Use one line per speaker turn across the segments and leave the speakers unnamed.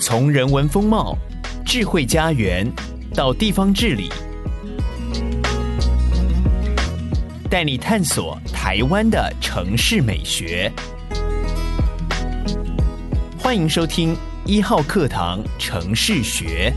从人文风貌、智慧家园到地方治理，带你探索台湾的城市美学。欢迎收听一号课堂城市学。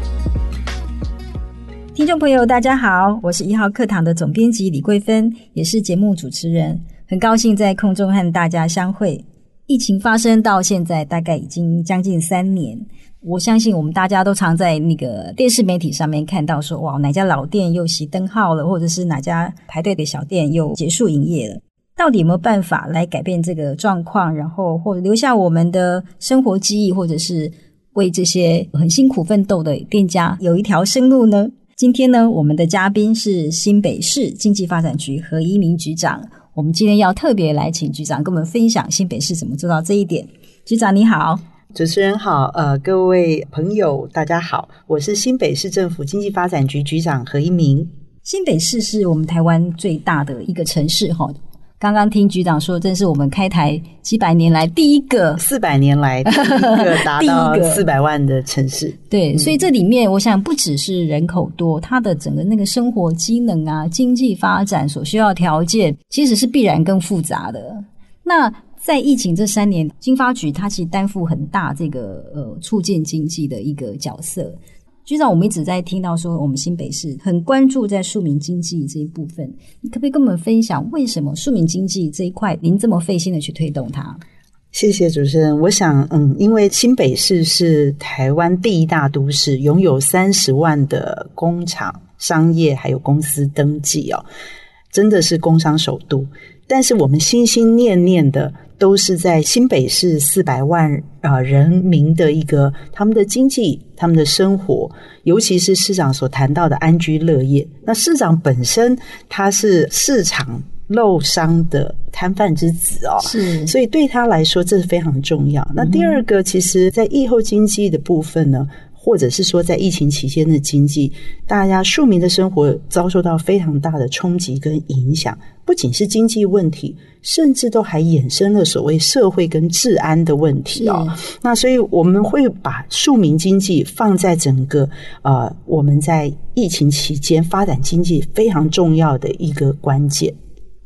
听众朋友，大家好，我是一号课堂的总编辑李桂芬，也是节目主持人，很高兴在空中和大家相会。疫情发生到现在，大概已经将近三年。我相信我们大家都常在那个电视媒体上面看到说，哇，哪家老店又熄灯号了，或者是哪家排队的小店又结束营业了。到底有没有办法来改变这个状况，然后或者留下我们的生活记忆，或者是为这些很辛苦奋斗的店家有一条生路呢？今天呢，我们的嘉宾是新北市经济发展局何一明局长。我们今天要特别来请局长跟我们分享新北市怎么做到这一点。局长你好。
主持人好，呃，各位朋友大家好，我是新北市政府经济发展局局长何一鸣。
新北市是我们台湾最大的一个城市哈，刚刚听局长说，这是我们开台几百年来第一个，
四百年来第一个 达到四百万的城市。
对，所以这里面我想不只是人口多，它的整个那个生活机能啊，经济发展所需要条件，其实是必然更复杂的。那在疫情这三年，经发局它其实担负很大这个呃促进经济的一个角色。局长，我们一直在听到说，我们新北市很关注在庶民经济这一部分，你可不可以跟我们分享为什么庶民经济这一块您这么费心的去推动它？
谢谢主持人。我想，嗯，因为新北市是台湾第一大都市，拥有三十万的工厂、商业还有公司登记哦，真的是工商首都。但是我们心心念念的都是在新北市四百万啊人民的一个他们的经济、他们的生活，尤其是市长所谈到的安居乐业。那市长本身他是市场漏商的摊贩之子哦，
是，
所以对他来说这是非常重要。那第二个，其实在疫后经济的部分呢，或者是说在疫情期间的经济，大家庶民的生活遭受到非常大的冲击跟影响。不仅是经济问题，甚至都还衍生了所谓社会跟治安的问题哦。那所以我们会把庶民经济放在整个呃我们在疫情期间发展经济非常重要的一个关键。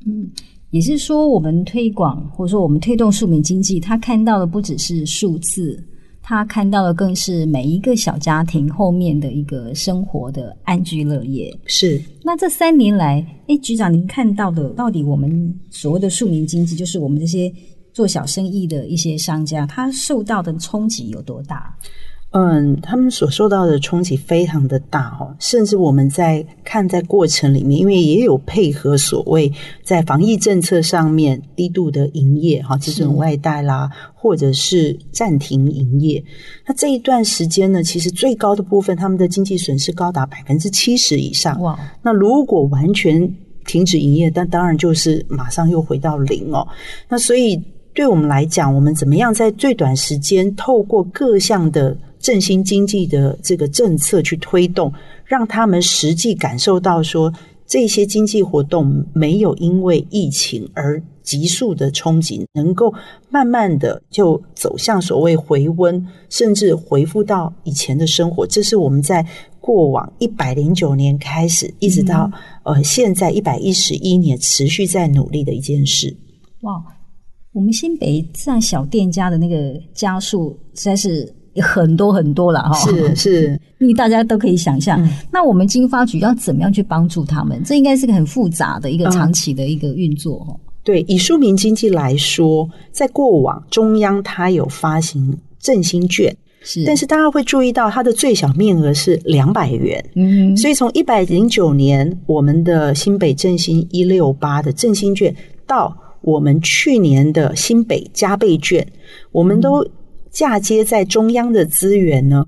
嗯，也是说我们推广或者说我们推动庶民经济，他看到的不只是数字。他看到的更是每一个小家庭后面的一个生活的安居乐业。
是。
那这三年来，哎，局长，您看到的到底我们所谓的庶民经济，就是我们这些做小生意的一些商家，他受到的冲击有多大？
嗯，他们所受到的冲击非常的大哦，甚至我们在看在过程里面，因为也有配合所谓在防疫政策上面低度的营业哈，这种外带啦，或者是暂停营业。那这一段时间呢，其实最高的部分，他们的经济损失高达百分之七十以上。哇，那如果完全停止营业，但当然就是马上又回到零哦。那所以对我们来讲，我们怎么样在最短时间透过各项的振兴经济的这个政策去推动，让他们实际感受到说，这些经济活动没有因为疫情而急速的冲击，能够慢慢的就走向所谓回温，甚至回复到以前的生活。这是我们在过往一百零九年开始，一直到呃现在一百一十一年持续在努力的一件事。
哇，我们新北这样小店家的那个加速实在是。很多很多了哈，
是是，
因为大家都可以想象。嗯、那我们经发局要怎么样去帮助他们？这应该是个很复杂的一个长期的一个运作。
嗯、对，以庶民经济来说，在过往中央它有发行振兴券，是，但是大家会注意到它的最小面额是两百元。嗯哼，所以从一百零九年我们的新北振兴一六八的振兴券，到我们去年的新北加倍券，我们都、嗯。嫁接在中央的资源呢，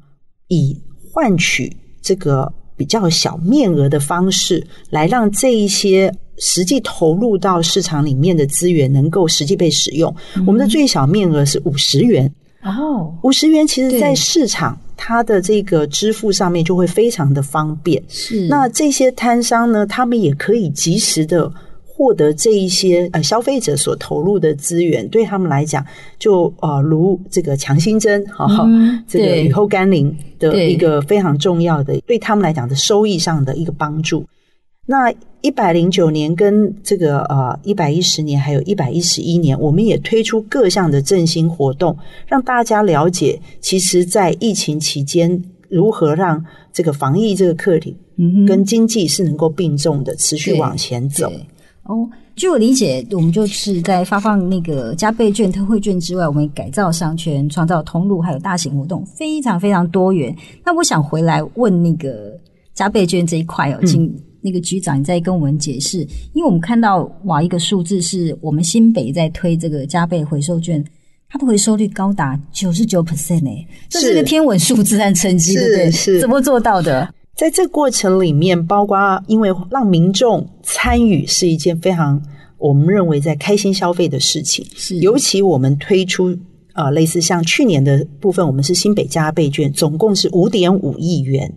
以换取这个比较小面额的方式，来让这一些实际投入到市场里面的资源能够实际被使用。嗯、我们的最小面额是五十元。哦，五十元其实在市场它的这个支付上面就会非常的方便。是，那这些摊商呢，他们也可以及时的获得这一些呃消费者所投入的资源，对他们来讲，就呃如这个强心针，哈、嗯，这个雨后甘霖的一个非常重要的，对，对他们来讲的收益上的一个帮助。那一百零九年跟这个呃一百一十年，还有一百一十一年，我们也推出各项的振兴活动，让大家了解，其实，在疫情期间，如何让这个防疫这个课题，嗯，跟经济是能够并重的，持续往前走。
哦，据我理解，我们就是在发放那个加倍券、特惠券之外，我们改造商圈、创造通路，还有大型活动，非常非常多元。那我想回来问那个加倍券这一块哦，请。嗯那个局长，你再跟我们解释，因为我们看到哇，一个数字是我们新北在推这个加倍回收券，它的回收率高达九十九 percent 诶，这是个天文数字和成绩，对不对？是怎么做到的？
在这过程里面，包括因为让民众参与是一件非常我们认为在开心消费的事情，是尤其我们推出呃类似像去年的部分，我们是新北加倍券，总共是五点五亿元。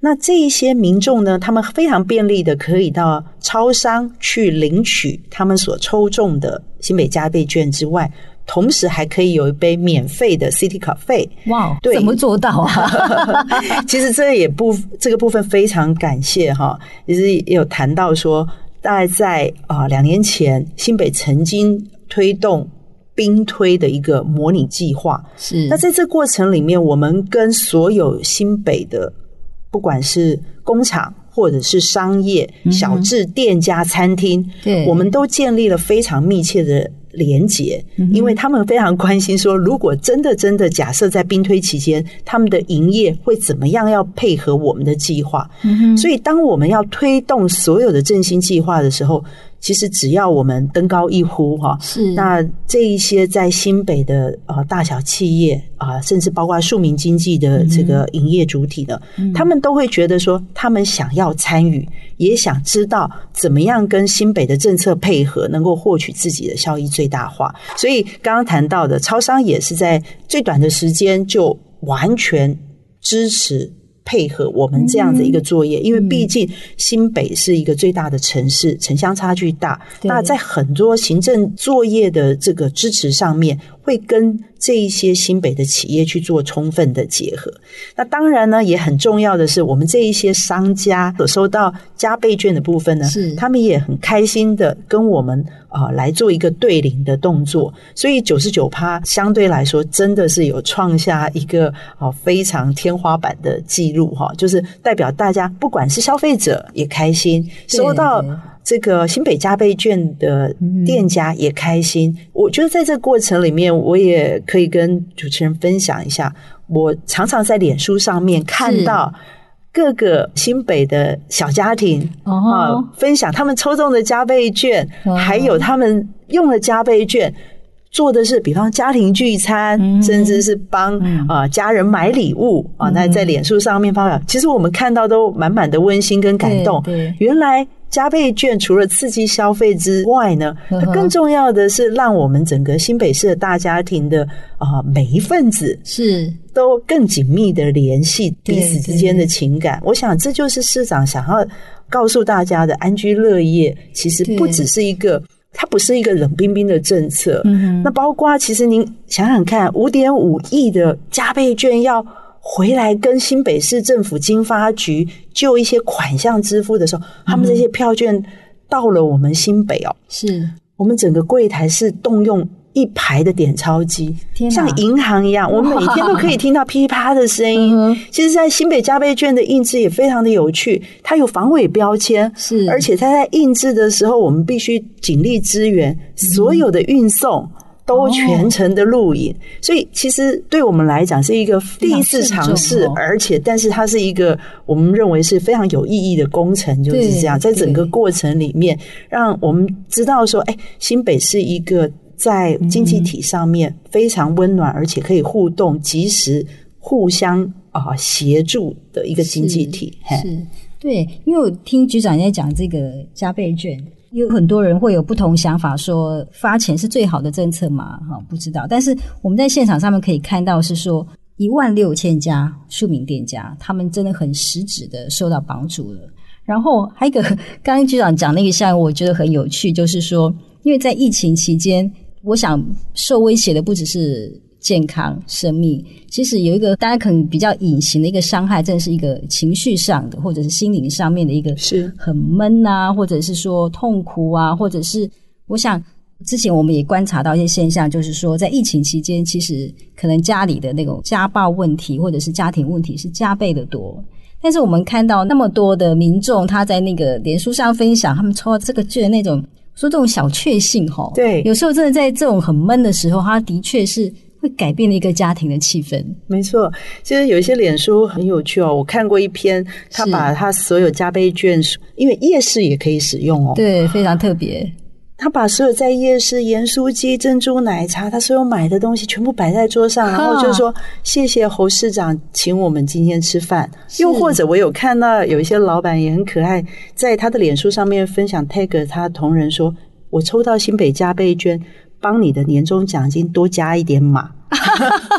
那这一些民众呢，他们非常便利的可以到超商去领取他们所抽中的新北加倍券之外，同时还可以有一杯免费的 City Cafe。
哇，对，怎么做到啊？
其实这也不这个部分非常感谢哈，其实也有谈到说，大概在啊两年前，新北曾经推动兵推的一个模拟计划。是，那在这过程里面，我们跟所有新北的。不管是工厂或者是商业、小至店家、餐厅，对，我们都建立了非常密切的连结，因为他们非常关心说，如果真的真的假设在兵推期间，他们的营业会怎么样？要配合我们的计划。所以，当我们要推动所有的振兴计划的时候，其实只要我们登高一呼，哈，是那这一些在新北的呃大小企业啊，甚至包括庶民经济的这个营业主体呢，嗯，他们都会觉得说，他们想要参与，也想知道怎么样跟新北的政策配合，能够获取自己的效益最大化。所以刚刚谈到的超商也是在最短的时间就完全支持。配合我们这样的一个作业，因为毕竟新北是一个最大的城市，城乡差距大，那在很多行政作业的这个支持上面，会跟这一些新北的企业去做充分的结合。那当然呢，也很重要的是，我们这一些商家所收到加倍券的部分呢，是他们也很开心的跟我们啊、呃、来做一个对领的动作。所以九十九趴相对来说真的是有创下一个啊、呃、非常天花板的记录哈，就是代表大家不管是消费者也开心收到。这个新北加倍券的店家也开心。嗯、我觉得在这个过程里面，我也可以跟主持人分享一下。我常常在脸书上面看到各个新北的小家庭啊，分享他们抽中的加倍券，还有他们用了加倍券做的是，比方家庭聚餐，嗯、甚至是帮啊家人买礼物啊。那在脸书上面发表，其实我们看到都满满的温馨跟感动。原来。加倍券除了刺激消费之外呢，它更重要的是让我们整个新北市的大家庭的啊、呃、每一份子是都更紧密的联系彼此之间的情感。我想这就是市长想要告诉大家的安居乐业，其实不只是一个，它不是一个冷冰冰的政策。那包括其实您想想看，五点五亿的加倍券要。回来跟新北市政府经发局就一些款项支付的时候，他们这些票券到了我们新北哦，是。我们整个柜台是动用一排的点钞机，像银行一样，我们每天都可以听到噼啪的声音。其实，在新北加倍券的印制也非常的有趣，它有防伪标签，是。而且它在印制的时候，我们必须警力支援所有的运送。都全程的录影，所以其实对我们来讲是一个第一次尝试，而且但是它是一个我们认为是非常有意义的工程，就是这样，在整个过程里面，让我们知道说，哎，新北是一个在经济体上面非常温暖，而且可以互动、及时互相啊协助的一个经济体。
是，对，因为我听局长在讲这个加倍券。有很多人会有不同想法，说发钱是最好的政策嘛？哈，不知道。但是我们在现场上面可以看到，是说一万六千家庶民店家，他们真的很实质的受到帮助了。然后还有一个，刚刚局长讲那个项目，我觉得很有趣，就是说，因为在疫情期间，我想受威胁的不只是健康、生命，其实有一个大家可能比较隐形的一个伤害，正是一个情绪上的，或者是心灵上面的一个是。很闷啊，或者是说痛苦啊，或者是我想之前我们也观察到一些现象，就是说在疫情期间，其实可能家里的那种家暴问题或者是家庭问题是加倍的多。但是我们看到那么多的民众，他在那个脸书上分享他们抽到这个券的那种，说这种小确幸哈，
对，
有时候真的在这种很闷的时候，他的确是会改变了一个家庭的气氛。
没错，其实有一些脸书很有趣哦，我看过一篇，他把他所有加倍券，因为夜市也可以使用哦，
对，非常特别。
他把所有在夜市盐酥鸡、珍珠奶茶，他所有买的东西全部摆在桌上，然后就说谢谢侯市长请我们今天吃饭。又或者我有看到有一些老板也很可爱，在他的脸书上面分享 tag 他同仁说：“我抽到新北加倍券，帮你的年终奖金多加一点码。”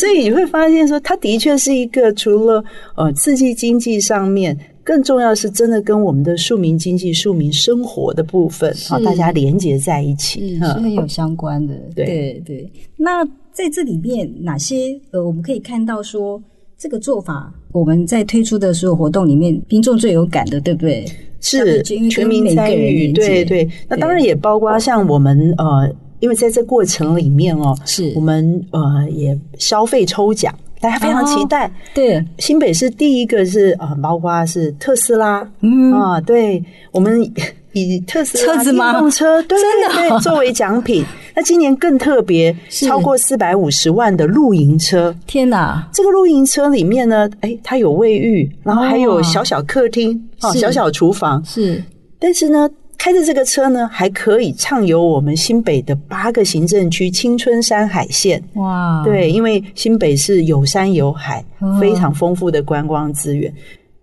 所以你会发现说，它的确是一个除了呃刺激经济上面。更重要的是，真的跟我们的庶民经济、庶民生活的部分啊，大家连接在一起，
是很有相关的。
对
对对。那在这里面，哪些呃，我们可以看到说，这个做法，我们在推出的所有活动里面，民众最有感的，对不对？
是全民参与，对对。那当然也包括像我们呃，因为在这过程里面哦，是。我们呃也消费抽奖。大家非常期待，哦、
对，
新北市第一个是啊，包括是特斯拉，嗯。啊，对，我们以特斯拉电动车，对对对，作为奖品。那今年更特别，超过四百五十万的露营车，
天哪！
这个露营车里面呢，哎，它有卫浴，然后还有小小客厅，哦，小小厨房，
是，
但是呢。开着这个车呢，还可以畅游我们新北的八个行政区青春山海线。哇，对，因为新北是有山有海，非常丰富的观光资源。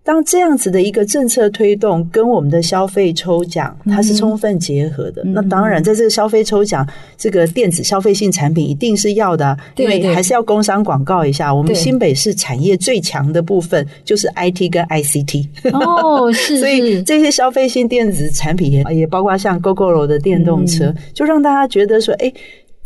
当这样子的一个政策推动跟我们的消费抽奖，它是充分结合的。嗯、那当然，在这个消费抽奖，这个电子消费性产品一定是要的，因为还是要工商广告一下。我们新北市产业最强的部分就是 IT 跟 ICT。
哦，是。
所以这些消费性电子产品也也包括像 Gogoro 的电动车，嗯、就让大家觉得说，哎，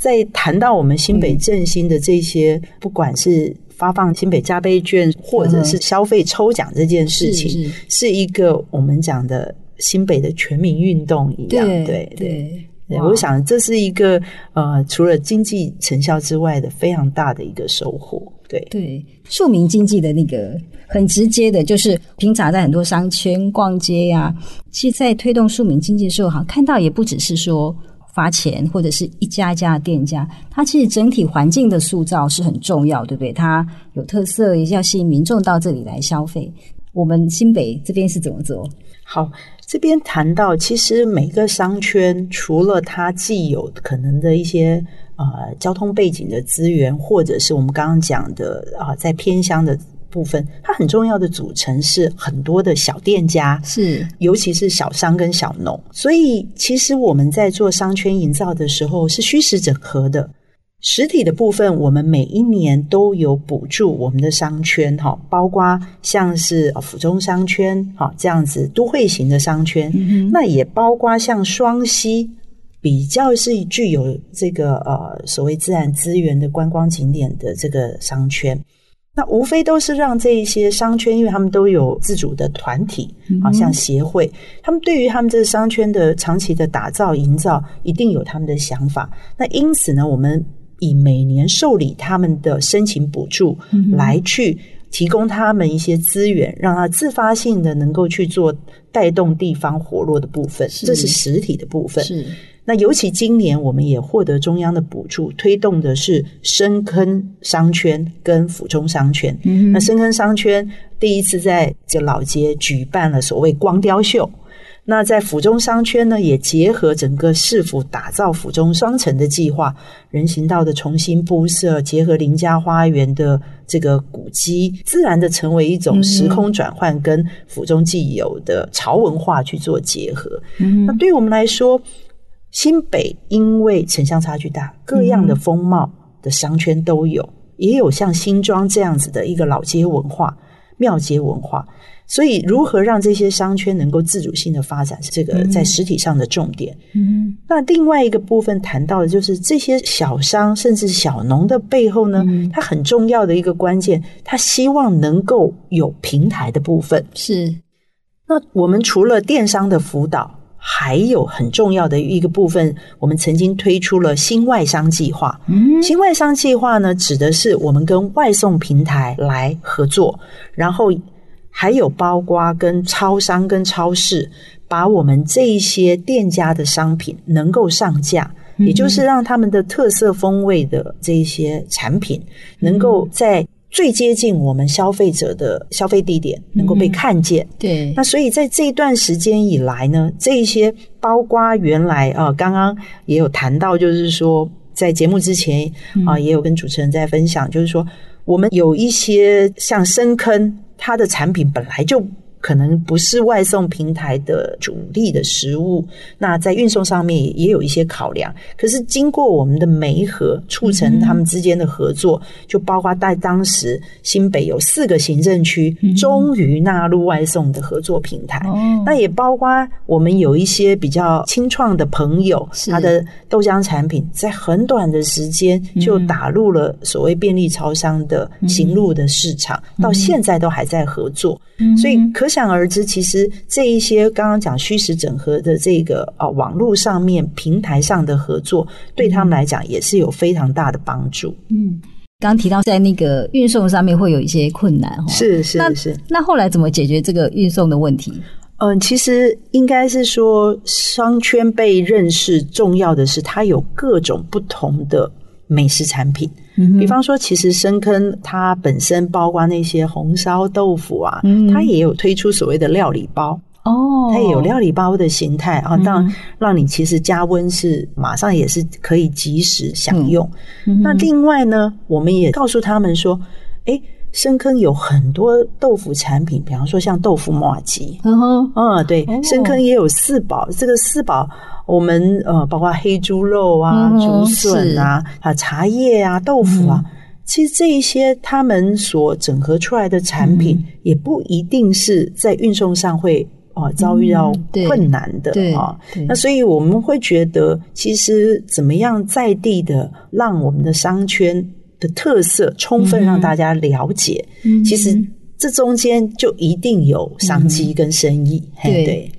在谈到我们新北振兴的这些，嗯、不管是。发放新北加倍券，或者是消费抽奖这件事情，是，一个我们讲的新北的全民运动一样。对对对，对，我想这是一个呃，除了经济成效之外的非常大的一个收获。对对，
庶民经济的那个很直接的，就是平常在很多商圈逛街呀、啊，其实，在推动庶民经济的时候，好像看到也不只是说。发钱或者是一家一家的店家，它其实整体环境的塑造是很重要，对不对？它有特色，也要吸引民众到这里来消费。我们新北这边是怎么做？
好，这边谈到，其实每个商圈除了它既有可能的一些呃交通背景的资源，或者是我们刚刚讲的啊、在偏乡的。部分，它很重要的组成是很多的小店家，
是
尤其是小商跟小农。所以，其实我们在做商圈营造的时候是虚实整合的。实体的部分，我们每一年都有补助我们的商圈，哈，包括像是府中商圈，哈，这样子都会型的商圈，嗯、那也包括像双溪比较是具有这个呃所谓自然资源的观光景点的这个商圈。那无非都是让这一些商圈，因为他们都有自主的团体，好像协会，他们对于他们这个商圈的长期的打造营造，一定有他们的想法。那因此呢，我们以每年受理他们的申请补助，来去提供他们一些资源，让他自发性的能够去做带动地方活络的部分，这是实体的部分。是。那尤其今年，我们也获得中央的补助，推动的是深坑商圈跟府中商圈。嗯，那深坑商圈第一次在这老街举办了所谓光雕秀。那在府中商圈呢，也结合整个市府打造府中双城的计划，人行道的重新铺设，结合林家花园的这个古迹，自然的成为一种时空转换，跟府中既有的潮文化去做结合。嗯，那对于我们来说。新北因为城乡差距大，各样的风貌的商圈都有，嗯、也有像新庄这样子的一个老街文化。庙街文化。所以，如何让这些商圈能够自主性的发展，是这个在实体上的重点。嗯，那另外一个部分谈到的就是这些小商甚至小农的背后呢，嗯、它很重要的一个关键，他希望能够有平台的部分。
是。
那我们除了电商的辅导，还有很重要的一个部分，我们曾经推出了新外商计划。嗯，新外商计划呢，指的是我们跟外送平台来合作，然后。还有包括跟超商、跟超市，把我们这一些店家的商品能够上架，嗯、也就是让他们的特色风味的这一些产品，能够在最接近我们消费者的消费地点，能够被看见。
嗯、对，
那所以在这一段时间以来呢，这一些包括原来啊、呃，刚刚也有谈到，就是说在节目之前啊、呃，也有跟主持人在分享，就是说我们有一些像深坑。它的产品本来就。可能不是外送平台的主力的食物，那在运送上面也有一些考量。可是经过我们的媒合，促成他们之间的合作，嗯、就包括在当时新北有四个行政区终于纳入外送的合作平台。嗯、那也包括我们有一些比较清创的朋友，他的豆浆产品在很短的时间就打入了所谓便利超商的行路的市场，嗯、到现在都还在合作。嗯、所以可。可想而知，其实这一些刚刚讲虚实整合的这个啊，网络上面平台上的合作，对他们来讲也是有非常大的帮助。嗯，
刚刚提到在那个运送上面会有一些困难，
是是是。
那后来怎么解决这个运送的问题？
嗯，其实应该是说商圈被认识，重要的是它有各种不同的美食产品。比方说，其实深坑它本身包括那些红烧豆腐啊，嗯、它也有推出所谓的料理包。哦，它也有料理包的形态啊，让、嗯、让你其实加温是马上也是可以及时享用。那另外呢，我们也告诉他们说，诶，深坑有很多豆腐产品，比方说像豆腐马吉，嗯哼，嗯，对，哦、深坑也有四宝，这个四宝。我们呃，包括黑猪肉啊、竹笋啊、啊茶叶啊、豆腐啊，嗯、其实这一些他们所整合出来的产品，嗯、也不一定是在运送上会哦、呃、遭遇到困难的啊。那所以我们会觉得，其实怎么样在地的让我们的商圈的特色充分让大家了解，嗯、其实这中间就一定有商机跟生意。对。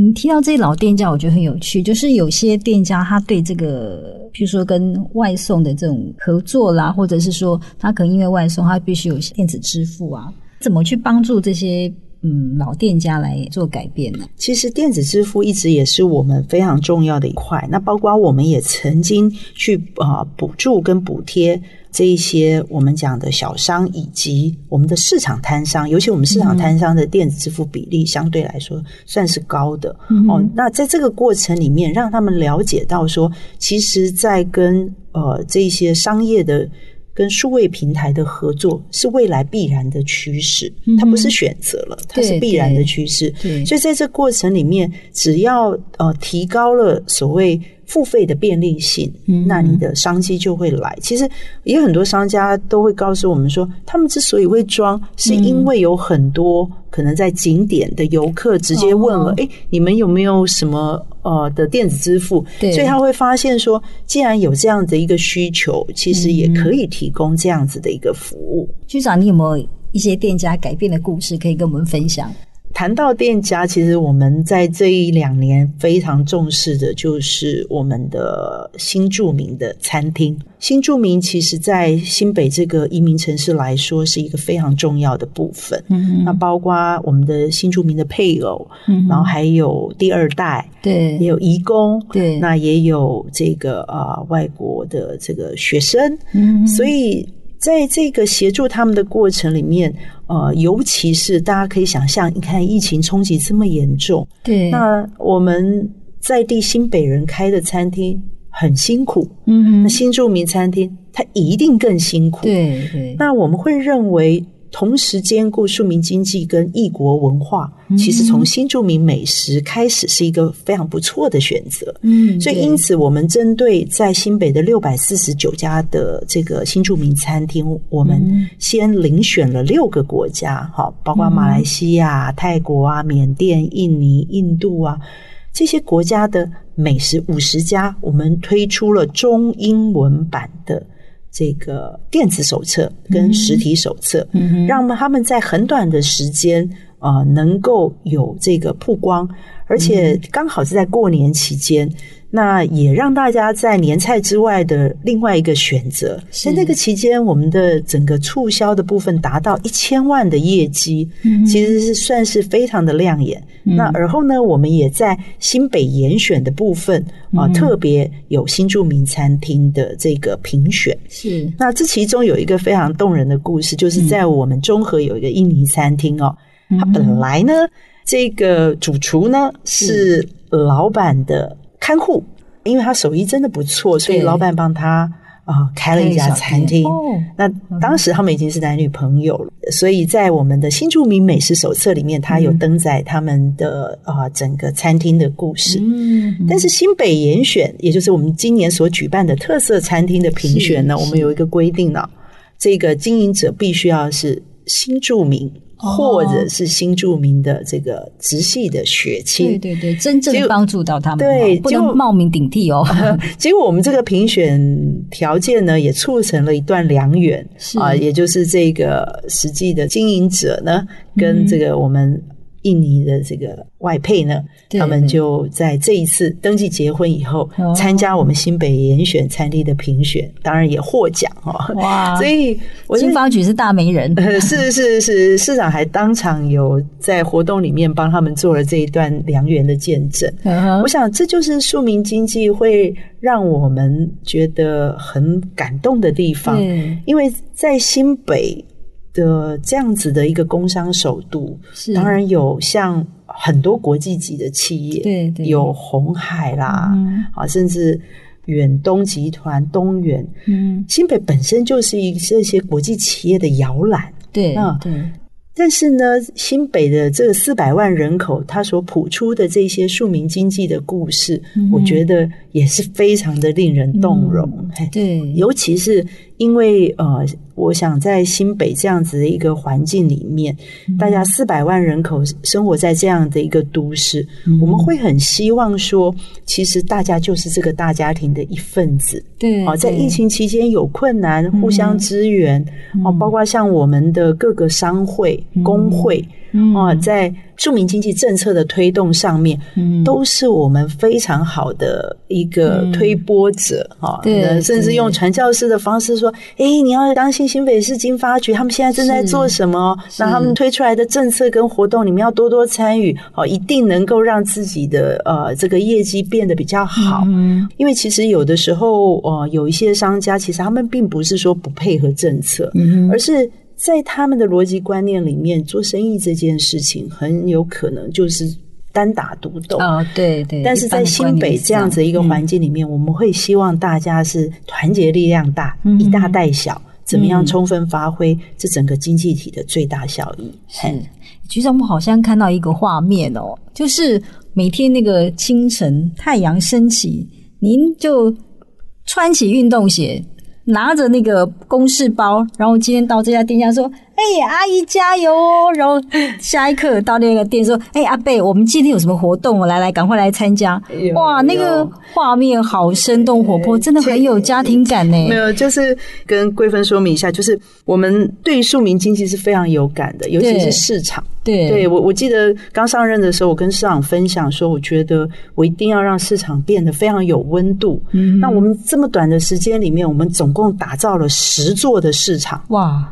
你提到这些老店家，我觉得很有趣。就是有些店家，他对这个，譬如说跟外送的这种合作啦，或者是说他可能因为外送，他必须有电子支付啊，怎么去帮助这些嗯老店家来做改变呢？
其实电子支付一直也是我们非常重要的一块。那包括我们也曾经去啊补助跟补贴。这一些我们讲的小商以及我们的市场摊商，尤其我们市场摊商的电子支付比例相对来说算是高的、嗯、哦。那在这个过程里面，让他们了解到说，其实，在跟呃这些商业的跟数位平台的合作是未来必然的趋势，它不是选择了，它是必然的趋势。所以在这过程里面，只要呃提高了所谓。付费的便利性，那你的商机就会来。嗯、其实也有很多商家都会告诉我们说，他们之所以会装，是因为有很多可能在景点的游客直接问了：“哎、哦，你们有没有什么呃的电子支付？”，所以他会发现说，既然有这样的一个需求，其实也可以提供这样子的一个服务。
局长，你有没有一些店家改变的故事可以跟我们分享？
谈到店家，其实我们在这一两年非常重视的，就是我们的新著名的餐厅。新住民其实，在新北这个移民城市来说，是一个非常重要的部分。嗯，那包括我们的新住民的配偶，嗯，然后还有第二代，
对，
也有移工，
对，
那也有这个啊、呃、外国的这个学生，嗯，所以。在这个协助他们的过程里面，呃，尤其是大家可以想象，你看疫情冲击这么严重，
对，
那我们在地新北人开的餐厅很辛苦，嗯哼，那新住民餐厅它一定更辛苦，
对对。
那我们会认为，同时兼顾庶民经济跟异国文化，嗯、其实从新著名美食开始是一个非常不错的选择。嗯，所以因此我们针对在新北的六百四十九家的这个新著名餐厅，我们先遴选了六个国家，哈，包括马来西亚、泰国啊、缅甸、印尼、印度啊这些国家的美食五十家，我们推出了中英文版的。这个电子手册跟实体手册，嗯，让他们在很短的时间啊，呃，能够有这个曝光，而且刚好是在过年期间。那也让大家在年菜之外的另外一个选择，在那个期间，我们的整个促销的部分达到一千万的业绩，其实是算是非常的亮眼。嗯、那而后呢，我们也在新北严选的部分啊，嗯、特别有新著名餐厅的这个评选。是，那这其中有一个非常动人的故事，就是在我们中和有一个印尼餐厅哦，它本来呢，这个主厨呢是老板的。看护，因为他手艺真的不错，所以老板帮他啊、呃、开了一家餐厅。哦、那当时他们已经是男女朋友了，嗯、所以在我们的新著名美食手册里面，他有登载他们的啊、呃、整个餐厅的故事。嗯，嗯但是新北严选，也就是我们今年所举办的特色餐厅的评选呢，我们有一个规定呢，这个经营者必须要是新住民。或者是新住民的这个直系的血亲，
对对对，真正帮助到他们，
对，
不能冒名顶替哦。
结果我们这个评选条件呢，也促成了一段良缘啊，也就是这个实际的经营者呢，跟这个我们。印尼的这个外配呢，他们就在这一次登记结婚以后，参加我们新北严选餐厅的评选，当然也获奖哦。哇！所以
金发局是大媒人，
是是是，市长还当场有在活动里面帮他们做了这一段良缘的见证。我想这就是庶民经济会让我们觉得很感动的地方，因为在新北。的这样子的一个工商首都，是。当然有像很多国际级的企业，对，对。有红海啦，嗯、啊，甚至远东集团、东元，嗯，新北本身就是一这些国际企业的摇篮，对，啊，对。但是呢，新北的这个四百万人口，它所谱出的这些庶民经济的故事，嗯、我觉得也是非常的令人动容。嗯、对，尤其是因为呃。我想在新北这样子的一个环境里面，嗯、大家四百万人口生活在这样的一个都市，嗯、我们会很希望说，其实大家就是这个大家庭的一份子。对，啊，在疫情期间有困难，嗯、互相支援。哦、嗯，包括像我们的各个商会、嗯、工会，啊、嗯，在。庶民经济政策的推动上面，嗯，都是我们非常好的一个推波者哈。对，甚至用传教士的方式说：“哎，你要当心新北市经发局，他们现在正在做什么？那他们推出来的政策跟活动，你们要多多参与，好，一定能够让自己的呃这个业绩变得比较好。嗯，因为其实有的时候，呃，有一些商家其实他们并不是说不配合政策，嗯，而是。在他们的逻辑观念里面，做生意这件事情很有可能就是单打独斗。哦，对对。但是在新北这样子一个环境里面，嗯、我们会希望大家是团结力量大，以、嗯、大带小，怎么样充分发挥这整个经济体的最大效益？
是。局长，我好像看到一个画面哦，就是每天那个清晨太阳升起，您就穿起运动鞋。拿着那个公事包，然后今天到这家店家说：“哎、欸，阿姨加油哦！”然后下一刻到那个店说：“哎、欸，阿贝，我们今天有什么活动？来来，赶快来参加！”哇，那个画面好生动活泼，真的很有家庭感呢。
没有，就是跟桂芬说明一下，就是我们对庶民经济是非常有感的，尤其是市场。对，对我我记得刚上任的时候，我跟市长分享说，我觉得我一定要让市场变得非常有温度。嗯，那我们这么短的时间里面，我们总共打造了十座的市场。哇，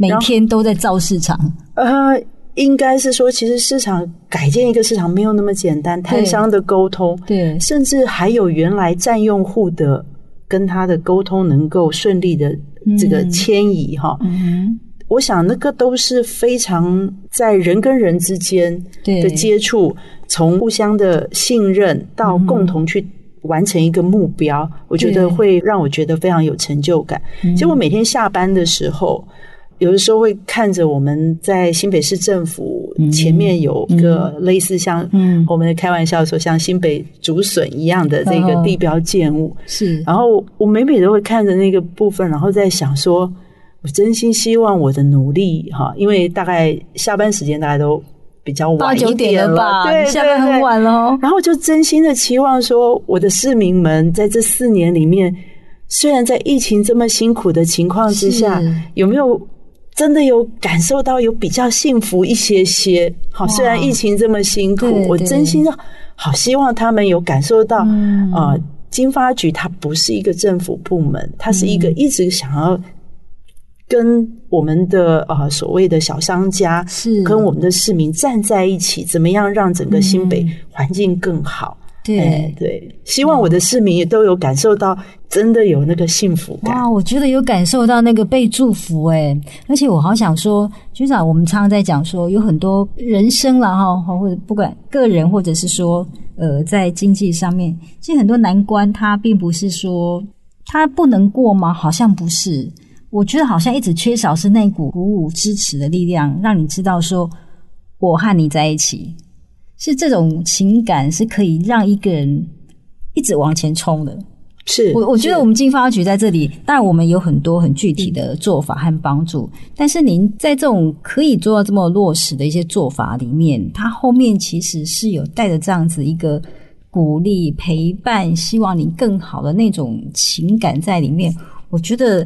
每天都在造市场。呃，应该是说，其实市场改建一个市场没有那么简单，摊商的沟通，对，甚至还有原来占用户的跟他的沟通能够顺利的这个迁移哈。嗯。我想那个都是非常在人跟人之间的接触，从互相的信任到共同去完成一个目标，我觉得会让我觉得非常有成就感。结果每天下班的时候，有的时候会看着我们在新北市政府前面有一个类似像我们开玩笑说像新北竹笋一样的这个地标建物，
是。
然后我每每都会看着那个部分，然后在想说，我真心希望我的努力哈，因为大概下班时间大家都比较晚一点了吧，
对，下班很晚了。
然后就真心的期望说，我的市民们在这四年里面，虽然在疫情这么辛苦的情况之下，有没有？真的有感受到有比较幸福一些些，好，虽然疫情这么辛苦，我真心好希望他们有感受到，呃，经发局它不是一个政府部门，它是一个一直想要跟我们的呃所谓的小商家，是。跟我们的市民站在一起，怎么样让整个新北环境更好。对、欸、对，希望我的市民也都有感受到，真的有那个幸福感。
哇，我觉得有感受到那个被祝福哎，而且我好想说，局长，我们常常在讲说，有很多人生了哈，或者不管个人，或者是说呃，在经济上面，其实很多难关，它并不是说它不能过吗？好像不是，我觉得好像一直缺少是那股鼓舞支持的力量，让你知道说，我和你在一起。是这种情感是可以让一个人一直往前冲的。
是
我我觉得我们经发局在这里，当然我们有很多很具体的做法和帮助。但是您在这种可以做到这么落实的一些做法里面，它后面其实是有带着这样子一个鼓励、陪伴，希望你更好的那种情感在里面。我觉得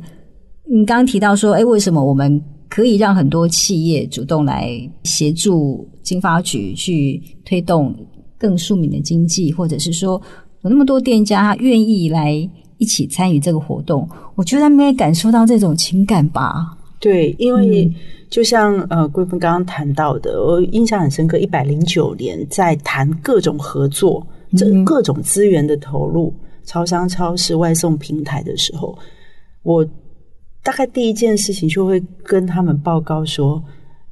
你刚刚提到说，哎，为什么我们？可以让很多企业主动来协助经发局去推动更庶民的经济，或者是说有那么多店家愿意来一起参与这个活动，我觉得他们也感受到这种情感吧。
对，因为就像呃桂芬刚刚谈到的，我印象很深刻，一百零九年在谈各种合作、这各种资源的投入、超商、超市、外送平台的时候，我。大概第一件事情就会跟他们报告说：“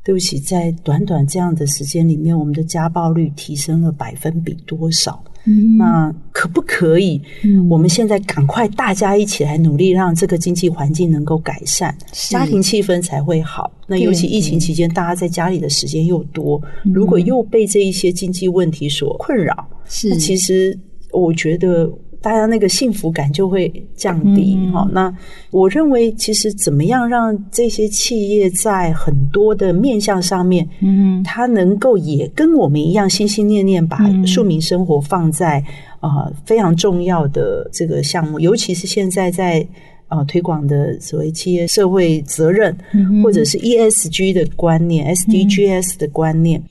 对不起，在短短这样的时间里面，我们的家暴率提升了百分比多少？嗯、那可不可以？嗯、我们现在赶快大家一起来努力，让这个经济环境能够改善，家庭气氛才会好。那尤其疫情期间，大家在家里的时间又多，如果又被这一些经济问题所困扰，是那其实我觉得。”大家那个幸福感就会降低，哈、嗯。那我认为，其实怎么样让这些企业在很多的面向上面，嗯，它能够也跟我们一样心心念念把庶民生活放在啊、呃、非常重要的这个项目，尤其是现在在啊、呃、推广的所谓企业社会责任，嗯、或者是 ESG 的观念、SDGs 的观念。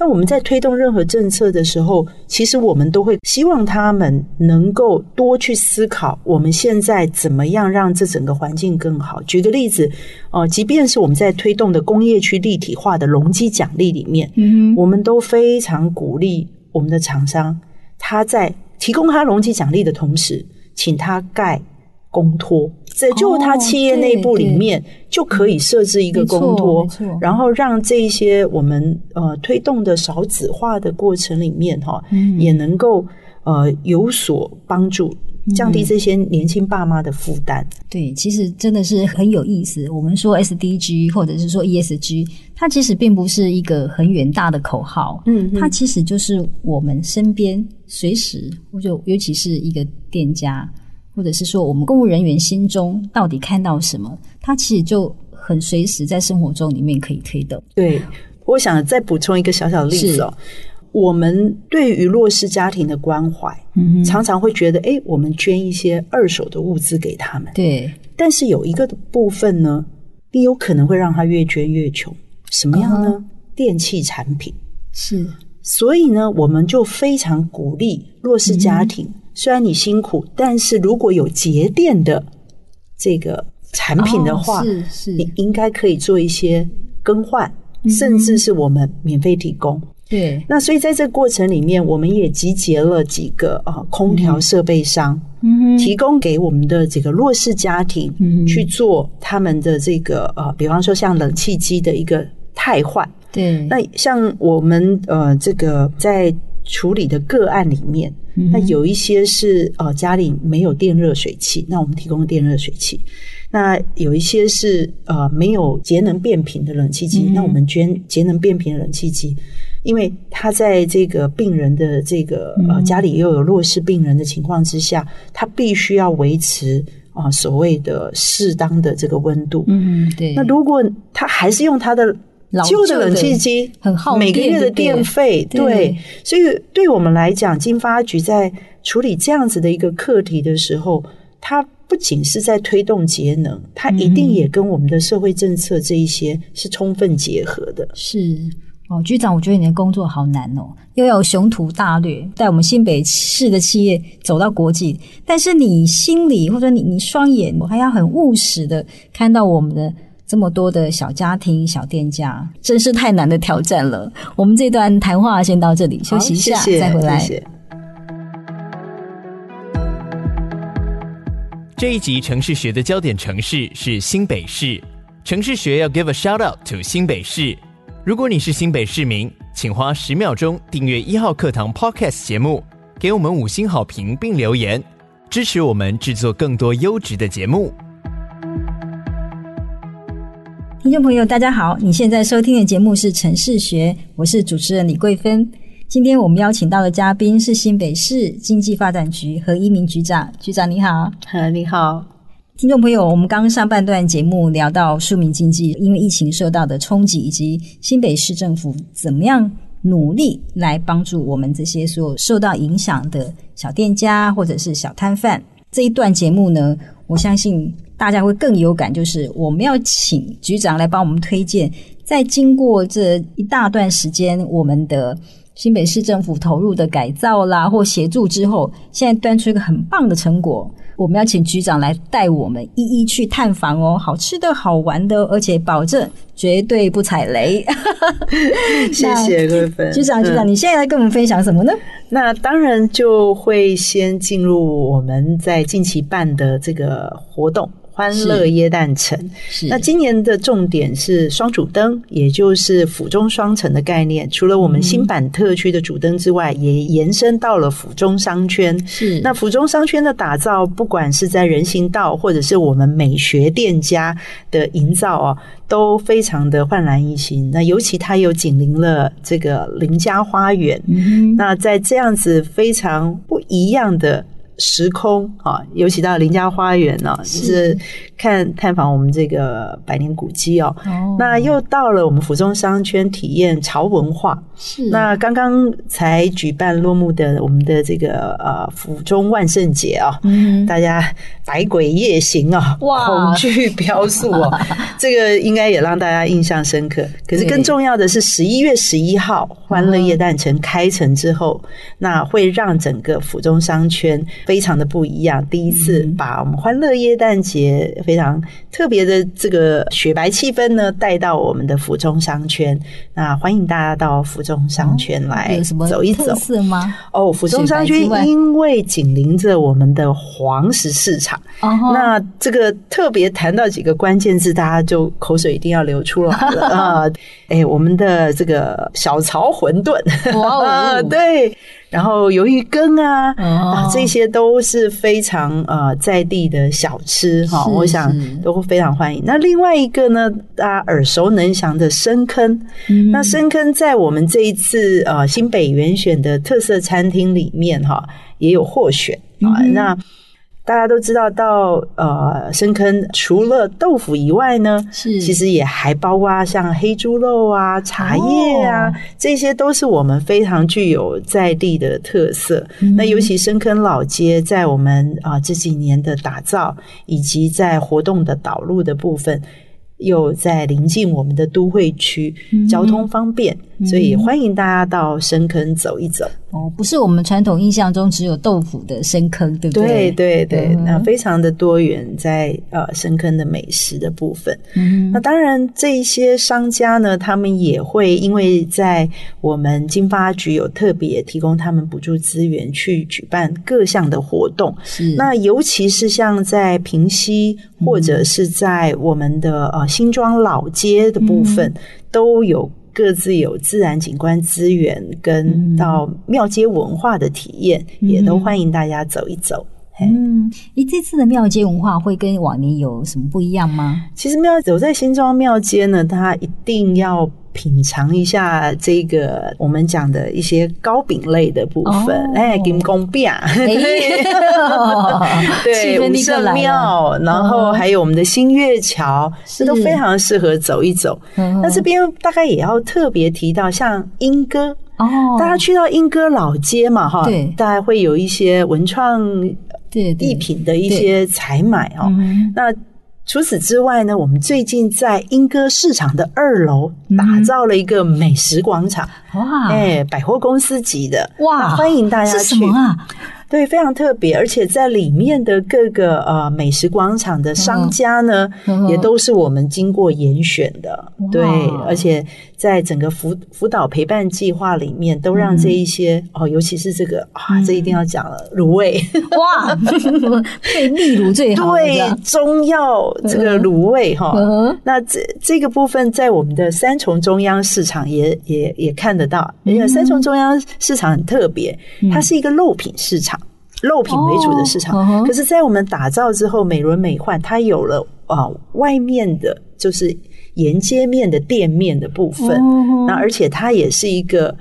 那我们在推动任何政策的时候，其实我们都会希望他们能够多去思考，我们现在怎么样让这整个环境更好。举个例子，呃，即便是我们在推动的工业区立体化的容积奖励里面，嗯，我们都非常鼓励我们的厂商，他在提供他容积奖励的同时，请他盖公托。在就他企业内部里面就可以设置一个公托，然后让这一些我们呃推动的少子化的过程里面哈，也能够呃有所帮助，降低这些年轻爸妈的负担。
对，其实真的是很有意思。我们说 SDG 或者是说 ESG，它其实并不是一个很远大的口号，嗯，它其实就是我们身边随时，或者尤其是一个店家。或者是说，我们公务人员心中到底看到什么？他其实就很随时在生活中里面可以推动。
对，我想再补充一个小小的例子哦。我们对于弱势家庭的关怀，嗯，常常会觉得，哎，我们捐一些二手的物资给他们。对，但是有一个部分呢，你有可能会让他越捐越穷。什么样呢？电器产品是。所以呢，我们就非常鼓励弱势家庭。嗯虽然你辛苦，但是如果有节电的这个产品的话，哦、是是，你应该可以做一些更换，嗯、甚至是我们免费提供。对，那所以在这个过程里面，我们也集结了几个啊空调设备商，嗯，提供给我们的这个弱势家庭去做他们的这个呃，比方说像冷气机的一个汰换。对，那像我们呃这个在处理的个案里面。那有一些是呃家里没有电热水器，那我们提供电热水器。那有一些是呃没有节能变频的冷气机，
嗯、
那我们捐节能变频的冷气机，因为他在这个病人的这个呃家里又有弱势病人的情况之下，他必须要维持啊、呃、所谓的适当的这个温度。
嗯，对。
那如果他还是用他的旧的冷气机，
很耗
每个月的电费，对，对，所以对我们来讲，经发局在处理这样子的一个课题的时候，它不仅是在推动节能，它一定也跟我们的社会政策这一些是充分结合的。
是哦，局长，我觉得你的工作好难哦，又要雄图大略，带我们新北市的企业走到国际，但是你心里或者你你双眼，我还要很务实的看到我们的。这么多的小家庭、小店家，真是太难的挑战了。我们这段谈话先到这里，休息一下，
谢谢
再回来。
谢谢。
这一集城市学的焦点城市是新北市，城市学要 give a shout out to 新北市。如果你是新北市民，请花十秒钟订阅一号课堂 Podcast 节目，给我们五星好评并留言，支持我们制作更多优质的节目。
听众朋友，大家好！你现在收听的节目是《城市学》，我是主持人李桂芬。今天我们邀请到的嘉宾是新北市经济发展局何一鸣局长。局长你好，
呃，你好，
听众朋友，我们刚上半段节目聊到庶民经济因为疫情受到的冲击，以及新北市政府怎么样努力来帮助我们这些所有受到影响的小店家或者是小摊贩。这一段节目呢，我相信。大家会更有感，就是我们要请局长来帮我们推荐，在经过这一大段时间，我们的新北市政府投入的改造啦或协助之后，现在端出一个很棒的成果。我们要请局长来带我们一一去探访哦，好吃的好玩的，而且保证绝对不踩雷。
谢谢各位
局长，局长，你现在来跟我们分享什么呢？
那当然就会先进入我们在近期办的这个活动。欢乐耶诞城，那今年的重点是双主灯，也就是府中双城的概念。除了我们新版特区的主灯之外，嗯、也延伸到了府中商圈。
是
那府中商圈的打造，不管是在人行道，或者是我们美学店家的营造哦，都非常的焕然一新。那尤其它又紧邻了这个林家花园，嗯、那在这样子非常不一样的。时空啊，尤其到林家花园呢，就是看探访我们这个百年古迹哦。哦，那又到了我们府中商圈体验潮文化。是，那刚刚才举办落幕的我们的这个呃府中万圣节啊，嗯，大家百鬼夜行啊，哇，恐惧飙速哦，这个应该也让大家印象深刻。可是更重要的是，十一月十一号欢乐夜诞城开城之后，那会让整个府中商圈。非常的不一样，第一次把我们欢乐耶诞节非常特别的这个雪白气氛呢带到我们的府中商圈。那欢迎大家到府中商圈来走一走。
有什么特色吗？
哦，府中商圈因为紧邻着我们的黄石市场，那这个特别谈到几个关键字，大家就口水一定要流出来了 啊！哎，我们的这个小曹馄饨，哇、哦，对。然后鱿鱼羹啊，哦、啊，这些都是非常呃在地的小吃哈，我想都会非常欢迎。那另外一个呢，大家耳熟能详的深坑，嗯、那深坑在我们这一次呃新北原选的特色餐厅里面哈，也有获选啊，嗯、那。大家都知道到，到呃深坑除了豆腐以外呢，是其实也还包括像黑猪肉啊、茶叶啊，哦、这些都是我们非常具有在地的特色。嗯、那尤其深坑老街，在我们啊、呃、这几年的打造以及在活动的导入的部分。又在临近我们的都会区，交通方便，嗯、所以欢迎大家到深坑走一走。
哦，不是我们传统印象中只有豆腐的深坑，对不对？
对对对，嗯、那非常的多元在，在呃深坑的美食的部分。嗯，那当然这一些商家呢，他们也会因为在我们经发局有特别提供他们补助资源去举办各项的活动。是，那尤其是像在平溪或者是在我们的呃。新庄老街的部分、嗯、都有各自有自然景观资源，跟到庙街文化的体验，嗯、也都欢迎大家走一走。
嗯，你这次的庙街文化会跟往年有什么不一样吗？
其实庙走在新庄庙街呢，它一定要。品尝一下这个我们讲的一些糕饼类的部分，哎、哦，金公饼，对，五圣庙，然后还有我们的新月桥，这都非常适合走一走。那这边大概也要特别提到，像莺歌哦，大家去到莺歌老街嘛，哈，对，大家会有一些文创对艺品的一些采买哦，那。除此之外呢，我们最近在莺歌市场的二楼打造了一个美食广场，哇，哎，百货公司级的，哇，欢迎大家去。是什么啊？对，非常特别，而且在里面的各个呃美食广场的商家呢，嗯、也都是我们经过严选的。对，而且在整个辅辅导陪伴计划里面，都让这一些、嗯、哦，尤其是这个啊，这一定要讲了，卤味。哇，
配例卤最好。
对，中药这个卤味哈，嗯、那这这个部分在我们的三重中央市场也也也看得到，因为三重中央市场很特别，它是一个肉品市场。肉品为主的市场，哦、可是，在我们打造之后，美轮美奂，它有了啊，外面的就是沿街面的店面的部分，哦、那而且它也是一个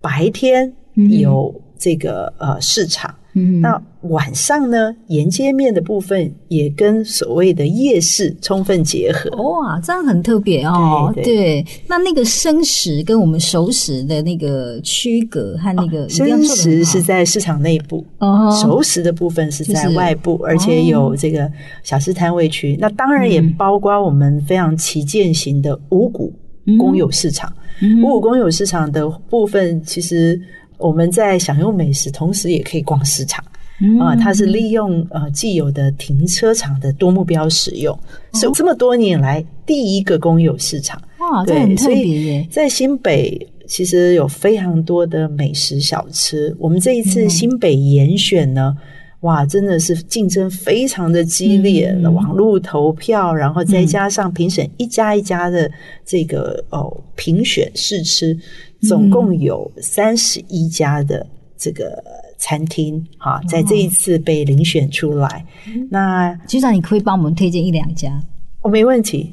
白天有这个呃市场。嗯，那晚上呢，沿街面的部分也跟所谓的夜市充分结合。
哇，这样很特别哦。对，对，对，那那个生食跟我们熟食的那个区隔和那个，
生食是在市场内部，哦，熟食的部分是在外部，就是、而且有这个小吃摊位区。哦、那当然也包括我们非常旗舰型的五谷公有市场。嗯、五谷公有市场的部分其实。我们在享用美食，同时也可以逛市场啊！它是利用呃既有的停车场的多目标使用，是这么多年来第一个公有市场。哇，对，这很特别耶！在新北其实有非常多的美食小吃。我们这一次新北严选呢，哇，真的是竞争非常的激烈。网络投票，然后再加上评审一家一家的这个哦评选试吃。总共有三十一家的这个餐厅，哈，在这一次被遴选出来。嗯、那
局长，你可以帮我们推荐一两家？
哦，没问题。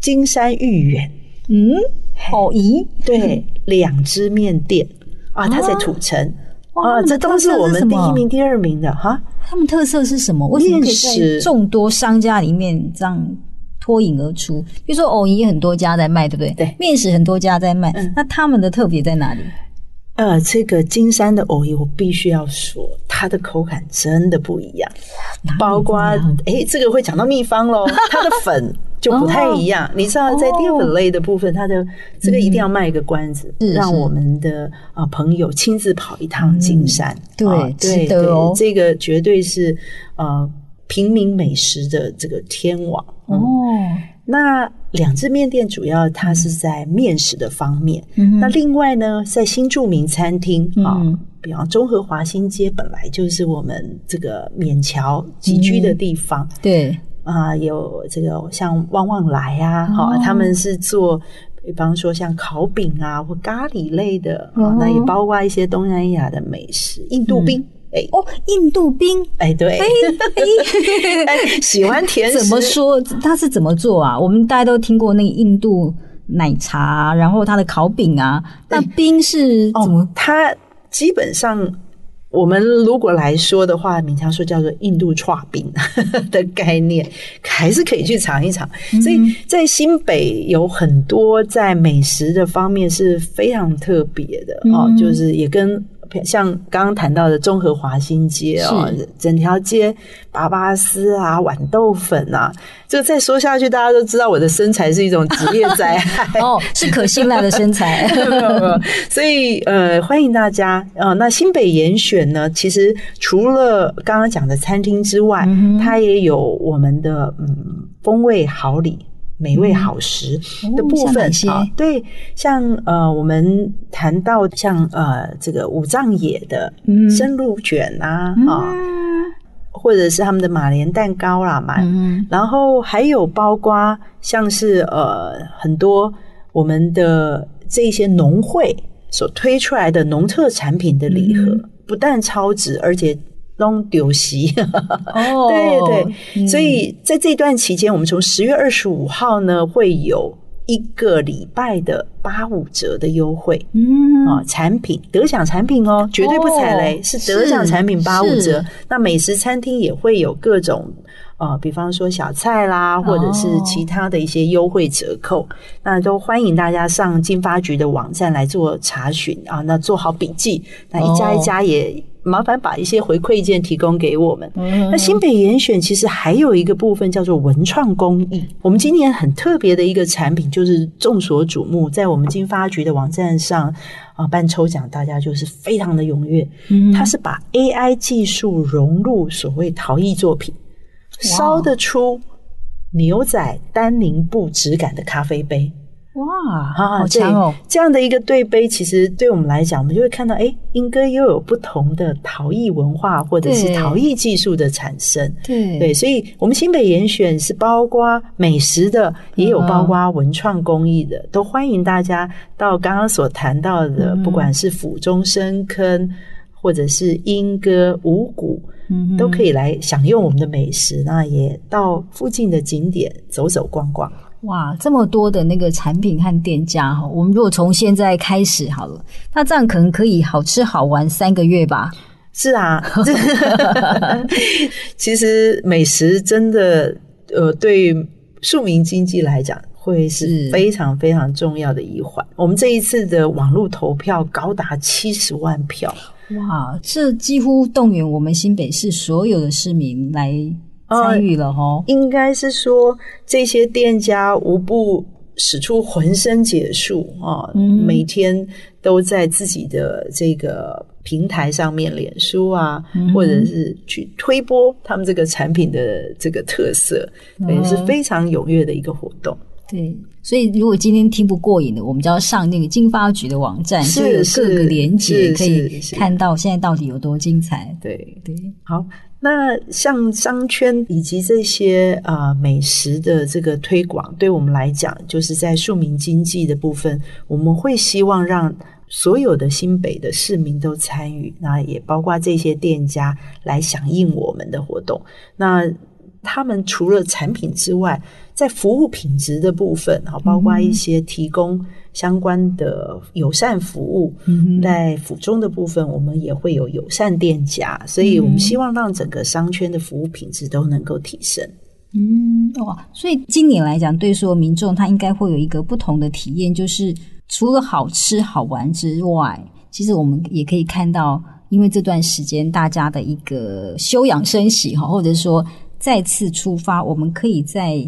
金山芋圆，
嗯，好咦，
对，两只面店啊，它在土城啊，这都是我们第一名、第二名的哈。
他们特色是什么？为什么可以在众多商家里面这样？脱颖而出，比如说藕姨很多家在卖，对不对？
对，
面食很多家在卖，嗯、那他们的特别在哪里？
呃，这个金山的藕姨，我必须要说，它的口感真的不一样。包括哎，这个会讲到秘方喽，它的粉就不太一样。哦、你知道，在淀粉类的部分，它的这个一定要卖一个关子，嗯、让我们的啊朋友亲自跑一趟金山。
对、嗯，对，对，哦、
这个绝对是呃。平民美食的这个天王。哦，那两只面店主要它是在面食的方面，嗯、那另外呢，在新著名餐厅啊，嗯、比方中和华新街本来就是我们这个免侨集居的地方，
嗯、对。
啊，有这个像旺旺来啊，好、哦，他们是做比方说像烤饼啊或咖喱类的，哦、那也包括一些东南亚的美食，印度冰。嗯
哎哦，印度冰，
哎对，哎 哎，喜欢甜食，
怎么说？它是怎么做啊？我们大家都听过那个印度奶茶，然后它的烤饼啊，那冰是怎么？
哦、它基本上，我们如果来说的话，勉强说叫做印度串饼 的概念，还是可以去尝一尝。嗯、所以在新北有很多在美食的方面是非常特别的、嗯、哦，就是也跟。像刚刚谈到的中和华新街哦，整条街拔拔丝啊、豌豆粉啊，这个再说下去，大家都知道我的身材是一种职业灾 害
哦，是可信赖的身材。
所以呃，欢迎大家呃，那新北严选呢，其实除了刚刚讲的餐厅之外，嗯、它也有我们的嗯风味好礼。美味好食的部分啊，哦、对，像呃，我们谈到像呃，这个五藏野的生鹿卷啊，啊、嗯。哦，或者是他们的马莲蛋糕啦，嘛，嗯、然后还有包括像是呃很多我们的这些农会所推出来的农特产品的礼盒，嗯、不但超值，而且弄丢席。
哦，
对 对，
嗯、
所以在这段期间，我们从十月二十五号呢，会有一个礼拜的八五折的优惠。嗯啊，产品得奖产品哦，绝对不踩雷，哦、是得奖产品八五折。那美食餐厅也会有各种。啊，比方说小菜啦，或者是其他的一些优惠折扣，哦、那都欢迎大家上经发局的网站来做查询啊。那做好笔记，那一家一家也麻烦把一些回馈件提供给我们。哦、那新北严选其实还有一个部分叫做文创公益，我们今年很特别的一个产品就是众所瞩目，在我们经发局的网站上啊办抽奖，大家就是非常的踊跃。嗯，它是把 AI 技术融入所谓陶艺作品。烧得出牛仔丹宁布质感的咖啡杯，
哇，好强哦！
这样的一个对杯，其实对我们来讲，我们就会看到，哎，莺歌又有不同的陶艺文化或者是陶艺技术的产生。
对
对，所以我们新北严选是包括美食的，也有包括文创工艺的，都欢迎大家到刚刚所谈到的，不管是府中深坑，或者是莺歌五股。嗯，都可以来享用我们的美食，那也到附近的景点走走逛逛。
哇，这么多的那个产品和店家哈，我们如果从现在开始好了，那这样可能可以好吃好玩三个月吧？
是啊，其实美食真的呃，对庶民经济来讲，会是非常非常重要的一环。我们这一次的网络投票高达七十万票。
哇，这几乎动员我们新北市所有的市民来参与了哦。
应该是说，这些店家无不使出浑身解数啊，嗯、每天都在自己的这个平台上面，脸书啊，嗯、或者是去推播他们这个产品的这个特色，也、嗯、是非常踊跃的一个活动。
对，所以如果今天听不过瘾的，我们就要上那个经发局的网站，
是
就有各个连接，可以看到现在到底有多精彩。
对对，好，那像商圈以及这些啊、呃、美食的这个推广，对我们来讲，就是在庶民经济的部分，我们会希望让所有的新北的市民都参与，那也包括这些店家来响应我们的活动。那他们除了产品之外，在服务品质的部分，哈，包括一些提供相关的友善服务，嗯、在府中的部分，我们也会有友善店家，所以我们希望让整个商圈的服务品质都能够提升。
嗯，哇，所以今年来讲，对所有民众，他应该会有一个不同的体验，就是除了好吃好玩之外，其实我们也可以看到，因为这段时间大家的一个休养生息，哈，或者说再次出发，我们可以在。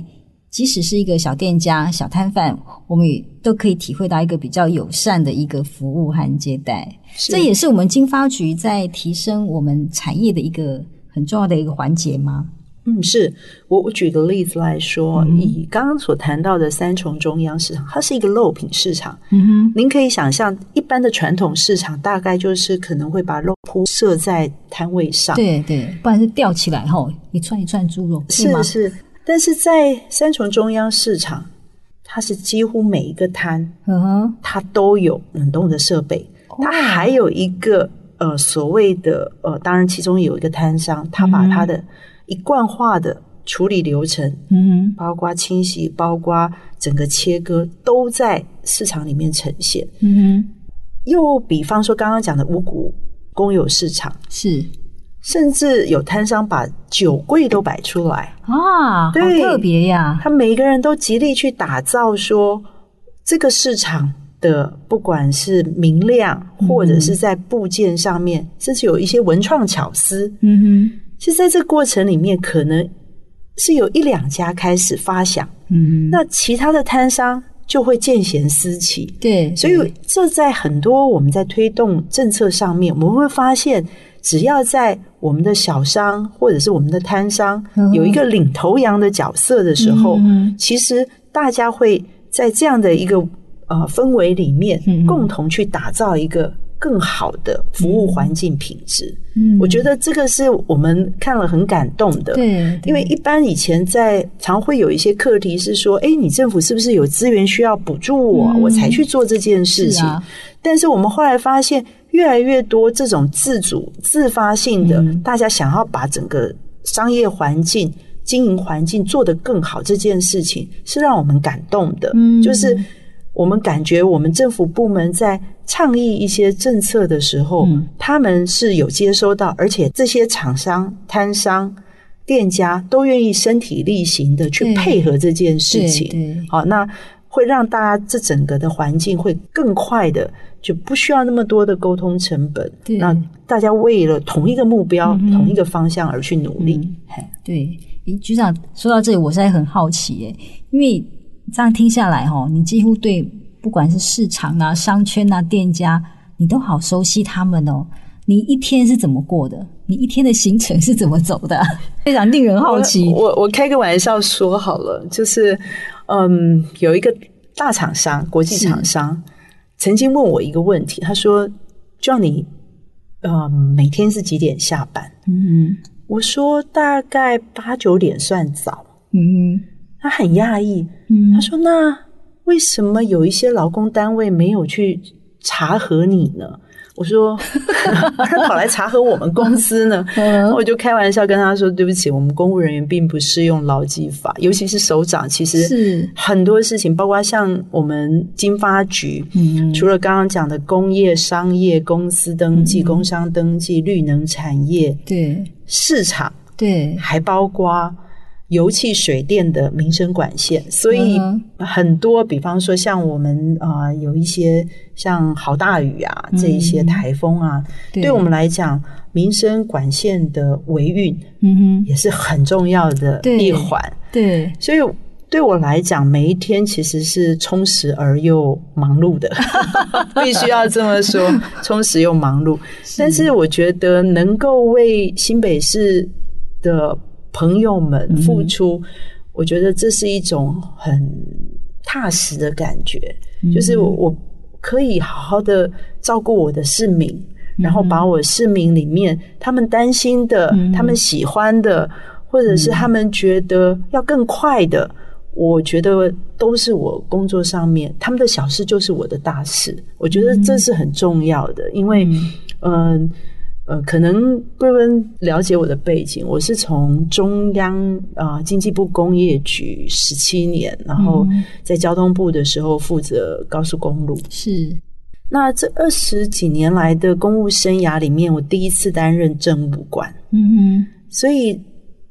即使是一个小店家、小摊贩，我们也都可以体会到一个比较友善的一个服务和接待。这也是我们经发局在提升我们产业的一个很重要的一个环节吗？
嗯，是我我举个例子来说，嗯、以刚刚所谈到的三重中央市场，它是一个肉品市场。嗯哼，您可以想象，一般的传统市场大概就是可能会把肉铺设在摊位上，对
对，不然是吊起来后一串一串猪肉，是吗？
是。但是在三重中央市场，它是几乎每一个摊，嗯哼，它都有冷冻的设备。它还有一个呃所谓的呃，当然其中有一个摊商，他把他的一贯化的处理流程，嗯哼，包括清洗，包括整个切割，都在市场里面呈现。嗯哼，又比方说刚刚讲的五股公有市场
是。
甚至有摊商把酒柜都摆出来
啊，对，好特别呀！
他每一个人都极力去打造说，这个市场的不管是明亮，或者是在部件上面，嗯、甚至有一些文创巧思。嗯哼，其实在这个过程里面，可能是有一两家开始发想，嗯，那其他的摊商就会见贤思齐。
对，对，
所以这在很多我们在推动政策上面，我们会发现。只要在我们的小商或者是我们的摊商有一个领头羊的角色的时候，嗯、其实大家会在这样的一个呃氛围里面，共同去打造一个更好的服务环境品质。嗯，我觉得这个是我们看了很感动的。
对，
因为一般以前在常会有一些课题是说，哎，你政府是不是有资源需要补助我，嗯、我才去做这件事情？但是我们后来发现。越来越多这种自主、自发性的，
嗯、
大家想要把整个商业环境、经营环境做得更好，这件事情是让我们感动的。
嗯，
就是我们感觉我们政府部门在倡议一些政策的时候，
嗯、
他们是有接收到，而且这些厂商、摊商、店家都愿意身体力行的去配合这件事情。
对，
好，那。会让大家这整个的环境会更快的，就不需要那么多的沟通成本。
对，
那大家为了同一个目标、
嗯、
同一个方向而去努力。
嗯、对，局长说到这里，我实在很好奇诶，因为这样听下来哈，你几乎对不管是市场啊、商圈啊、店家，你都好熟悉他们哦。你一天是怎么过的？你一天的行程是怎么走的？非常令人好奇。
我我，我开个玩笑说好了，就是。嗯，有一个大厂商，国际厂商，曾经问我一个问题，他说：“叫你，呃，每天是几点下班？”
嗯，
我说大概八九点算早。
嗯，他
很讶异。
嗯，
他说：“那为什么有一些劳工单位没有去查核你呢？”我说，他跑来查核我们公司呢？我就开玩笑跟他说：“对不起，我们公务人员并不适用劳基法，尤其是首长，其实是很多事情，包括像我们经发局，
嗯，
除了刚刚讲的工业、商业、公司登记、工商登记、绿能产业，
对
市场，
对，
还包括。”油气、水电的民生管线，所以很多，比方说像我们啊、呃，有一些像好大雨啊，这一些台风啊，嗯、对，对我们来讲，民生管线的维运，
嗯哼，
也是很重要的一环。
对，对
所以对我来讲，每一天其实是充实而又忙碌的，必须要这么说，充实又忙碌。是但是我觉得能够为新北市的。朋友们付出，嗯、我觉得这是一种很踏实的感觉，嗯、就是我我可以好好的照顾我的市民，嗯、然后把我市民里面他们担心的、嗯、他们喜欢的，或者是他们觉得要更快的，嗯、我觉得都是我工作上面他们的小事就是我的大事，我觉得这是很重要的，因为嗯。呃呃，可能贵芬了解我的背景，我是从中央啊、呃、经济部工业局十七年，然后在交通部的时候负责高速公路。
是，
那这二十几年来的公务生涯里面，我第一次担任政务官。
嗯哼，
所以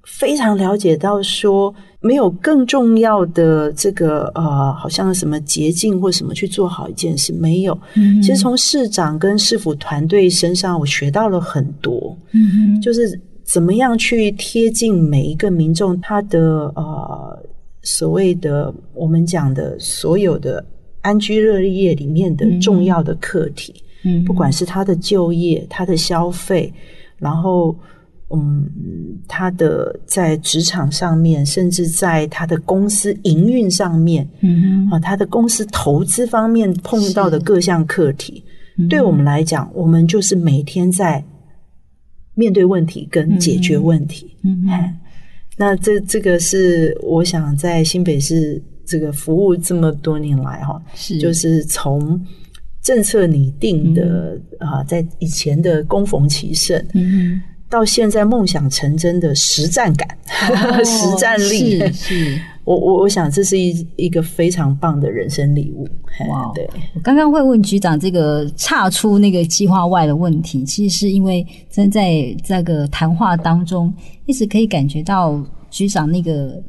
非常了解到说。没有更重要的这个呃，好像什么捷径或什么去做好一件事，没有。
嗯，
其实从市长跟市府团队身上，我学到了很多。
嗯哼，
就是怎么样去贴近每一个民众他的呃所谓的我们讲的所有的安居乐业里面的重要的课题。
嗯，
不管是他的就业、他的消费，然后。嗯，他的在职场上面，甚至在他的公司营运上面，
嗯哼，
啊，他的公司投资方面碰到的各项课题，
嗯、
对我们来讲，我们就是每天在面对问题跟解决问题。
嗯嗯，
那这这个是我想在新北市这个服务这么多年来哈，
是。
就是从政策拟定的、嗯、啊，在以前的攻逢其盛，
嗯
到现在梦想成真的实战感、
哦、
实战力，
是，是
我我我想这是一一个非常棒的人生礼物。
哇，
对，
我刚刚会问局长这个岔出那个计划外的问题，其实是因为真在这个谈话当中，一直可以感觉到局长那个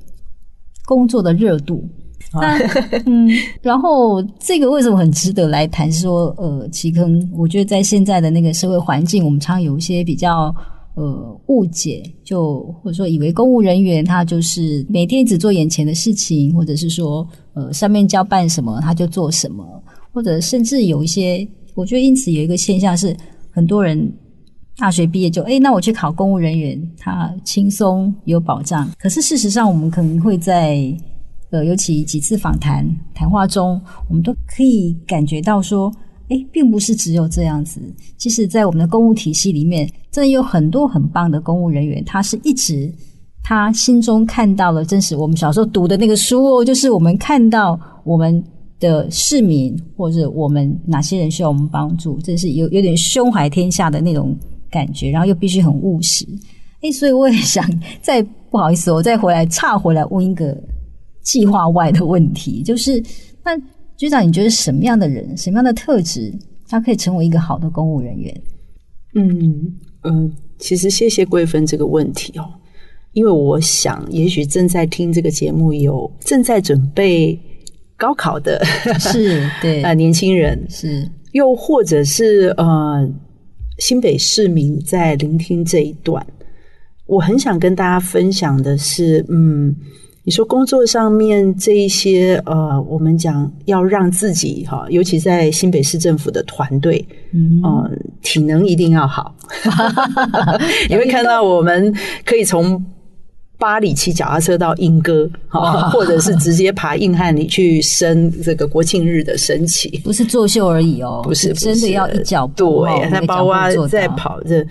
工作的热度。那嗯，然后这个为什么很值得来谈？说呃，其实我觉得在现在的那个社会环境，我们常有一些比较。呃，误解就或者说以为公务人员他就是每天只做眼前的事情，或者是说呃上面交办什么他就做什么，或者甚至有一些，我觉得因此有一个现象是，很多人大学毕业就诶，那我去考公务人员，他轻松有保障。可是事实上，我们可能会在呃尤其几次访谈谈话中，我们都可以感觉到说。诶，并不是只有这样子。其实，在我们的公务体系里面，真的有很多很棒的公务人员。他是一直，他心中看到了真实。我们小时候读的那个书哦，就是我们看到我们的市民，或者我们哪些人需要我们帮助，真是有有点胸怀天下的那种感觉，然后又必须很务实。哎，所以我也想再不好意思，我再回来岔回来问一个计划外的问题，就是那局长，你觉得什么样的人，什么样的特质，他可以成为一个好的公务人员？
嗯嗯，其实谢谢贵芬这个问题哦，因为我想，也许正在听这个节目有正在准备高考的，
是对。
啊、呃，年轻人
是，
又或者是呃新北市民在聆听这一段，我很想跟大家分享的是，嗯，你说工作上面这一些呃，我们讲要让自己哈，尤其在新北市政府的团队，嗯、呃，体能一定要好，你会看到我们可以从。八里骑脚踏车到莺歌，哈，或者是直接爬硬汉里去升这个国庆日的升旗，
不是作秀而已哦，
不是，
不是真的要一脚步，
对，那包括在跑这，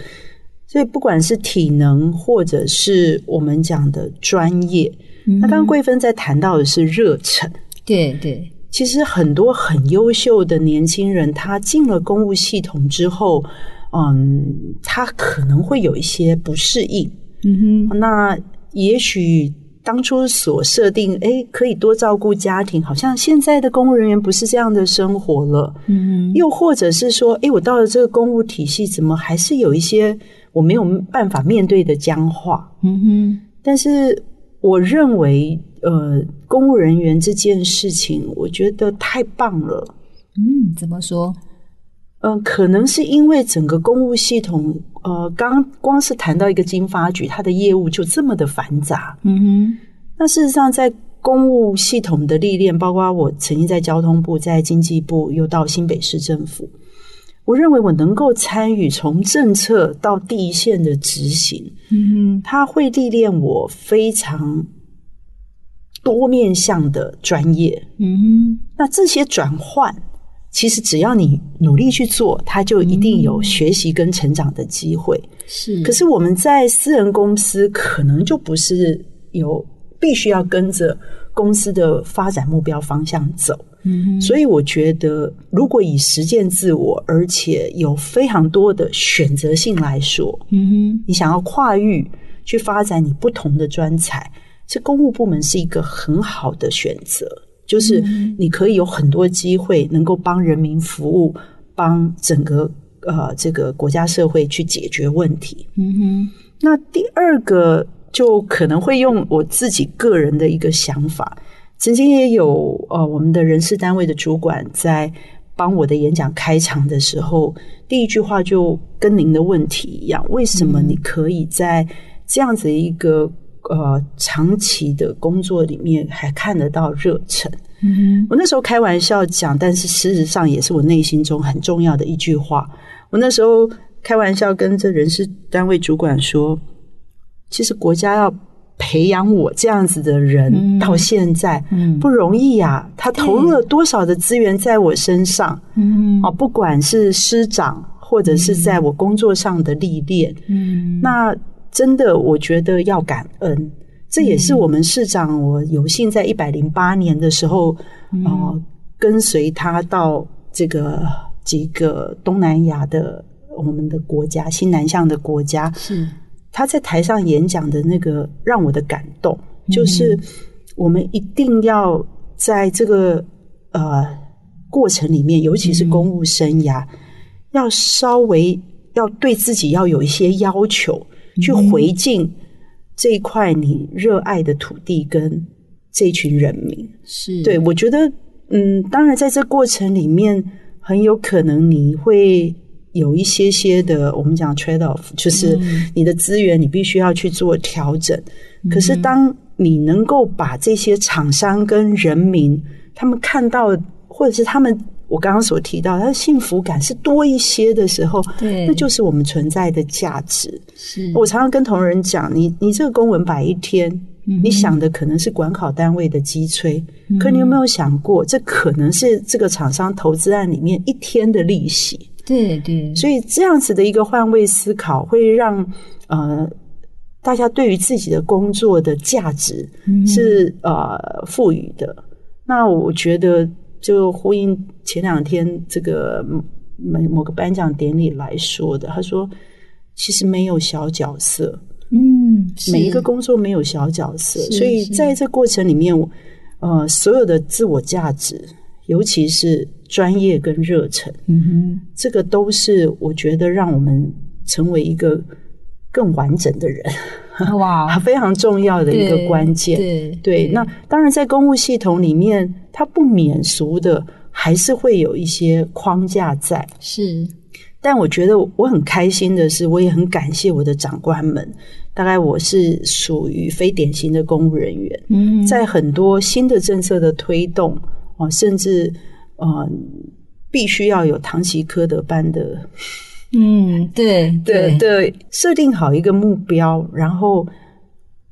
所以不管是体能或者是我们讲的专业，嗯、那刚刚贵芬在谈到的是热忱，
对对，
其实很多很优秀的年轻人，他进了公务系统之后，嗯，他可能会有一些不适应，嗯哼，那。也许当初所设定，诶，可以多照顾家庭，好像现在的公务人员不是这样的生活了。嗯，又或者是说，诶，我到了这个公务体系，怎么还是有一些我没有办法面对的僵化？嗯哼。但是我认为，呃，公务人员这件事情，我觉得太棒了。
嗯，怎么说？
嗯、呃，可能是因为整个公务系统，呃，刚光是谈到一个经发局，它的业务就这么的繁杂。嗯哼。那事实上，在公务系统的历练，包括我曾经在交通部、在经济部，又到新北市政府，我认为我能够参与从政策到第一线的执行。嗯哼。它会历练我非常多面向的专业。嗯哼。那这些转换。其实只要你努力去做，他就一定有学习跟成长的机会。是，可是我们在私人公司，可能就不是有必须要跟着公司的发展目标方向走。嗯，所以我觉得，如果以实践自我，而且有非常多的选择性来说，嗯哼，你想要跨域去发展你不同的专才，这公务部门是一个很好的选择。就是你可以有很多机会能够帮人民服务，帮整个呃这个国家社会去解决问题。嗯哼。那第二个就可能会用我自己个人的一个想法，曾经也有呃我们的人事单位的主管在帮我的演讲开场的时候，第一句话就跟您的问题一样：为什么你可以在这样子一个呃，长期的工作里面还看得到热忱。嗯哼，我那时候开玩笑讲，但是事实上也是我内心中很重要的一句话。我那时候开玩笑跟这人事单位主管说，其实国家要培养我这样子的人到现在不容易呀，他投入了多少的资源在我身上？嗯，啊，不管是师长或者是在我工作上的历练，嗯，那。真的，我觉得要感恩，这也是我们市长。我有幸在一百零八年的时候，跟随他到这个几个东南亚的我们的国家，新南向的国家。是他在台上演讲的那个让我的感动，就是我们一定要在这个呃过程里面，尤其是公务生涯，嗯、要稍微要对自己要有一些要求。去回敬这一块你热爱的土地跟这群人民，是。对，我觉得，嗯，当然在这过程里面，很有可能你会有一些些的，我们讲 trade off，就是你的资源你必须要去做调整。嗯、可是当你能够把这些厂商跟人民他们看到，或者是他们。我刚刚所提到，他的幸福感是多一些的时候，对，那就是我们存在的价值。是我常常跟同仁讲，你你这个公文摆一天，嗯、你想的可能是管考单位的机催，嗯、可你有没有想过，这可能是这个厂商投资案里面一天的利息？对对，所以这样子的一个换位思考，会让呃大家对于自己的工作的价值是、嗯、呃赋予的。那我觉得。就呼应前两天这个某某个颁奖典礼来说的，他说其实没有小角色，
嗯，
每一个工作没有小角色，所以在这过程里面，呃，所有的自我价值，尤其是专业跟热忱，
嗯哼，
这个都是我觉得让我们成为一个更完整的人，
哇，
非常重要的一个
关
键。对那当然在公务系统里面，它不免俗的还是会有一些框架在。
是，
但我觉得我很开心的是，我也很感谢我的长官们。大概我是属于非典型的公务人员，
嗯，
在很多新的政策的推动啊，甚至呃，必须要有唐吉诃德般的。
嗯，对
对对，设定好一个目标，然后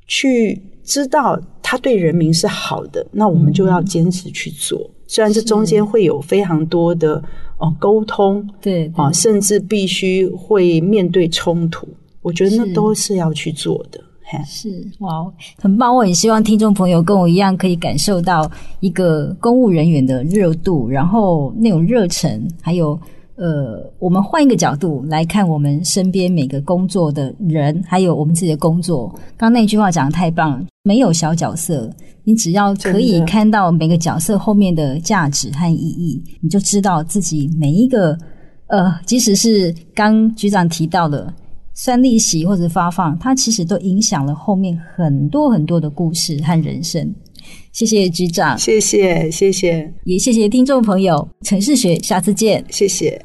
去知道他对人民是好的，那我们就要坚持去做。嗯、虽然这中间会有非常多的哦沟通，
对
啊，甚至必须会面对冲突，我觉得那都是要去做的。
是哇，很棒！我很希望听众朋友跟我一样，可以感受到一个公务人员的热度，然后那种热忱，还有。呃，我们换一个角度来看，我们身边每个工作的人，还有我们自己的工作。刚刚那句话讲得太棒了，没有小角色，你只要可以看到每个角色后面的价值和意义，你就知道自己每一个呃，即使是刚局长提到的算利息或者发放，它其实都影响了后面很多很多的故事和人生。谢谢局长，
谢谢谢谢，
也谢谢听众朋友，程式学，下次见，
谢谢。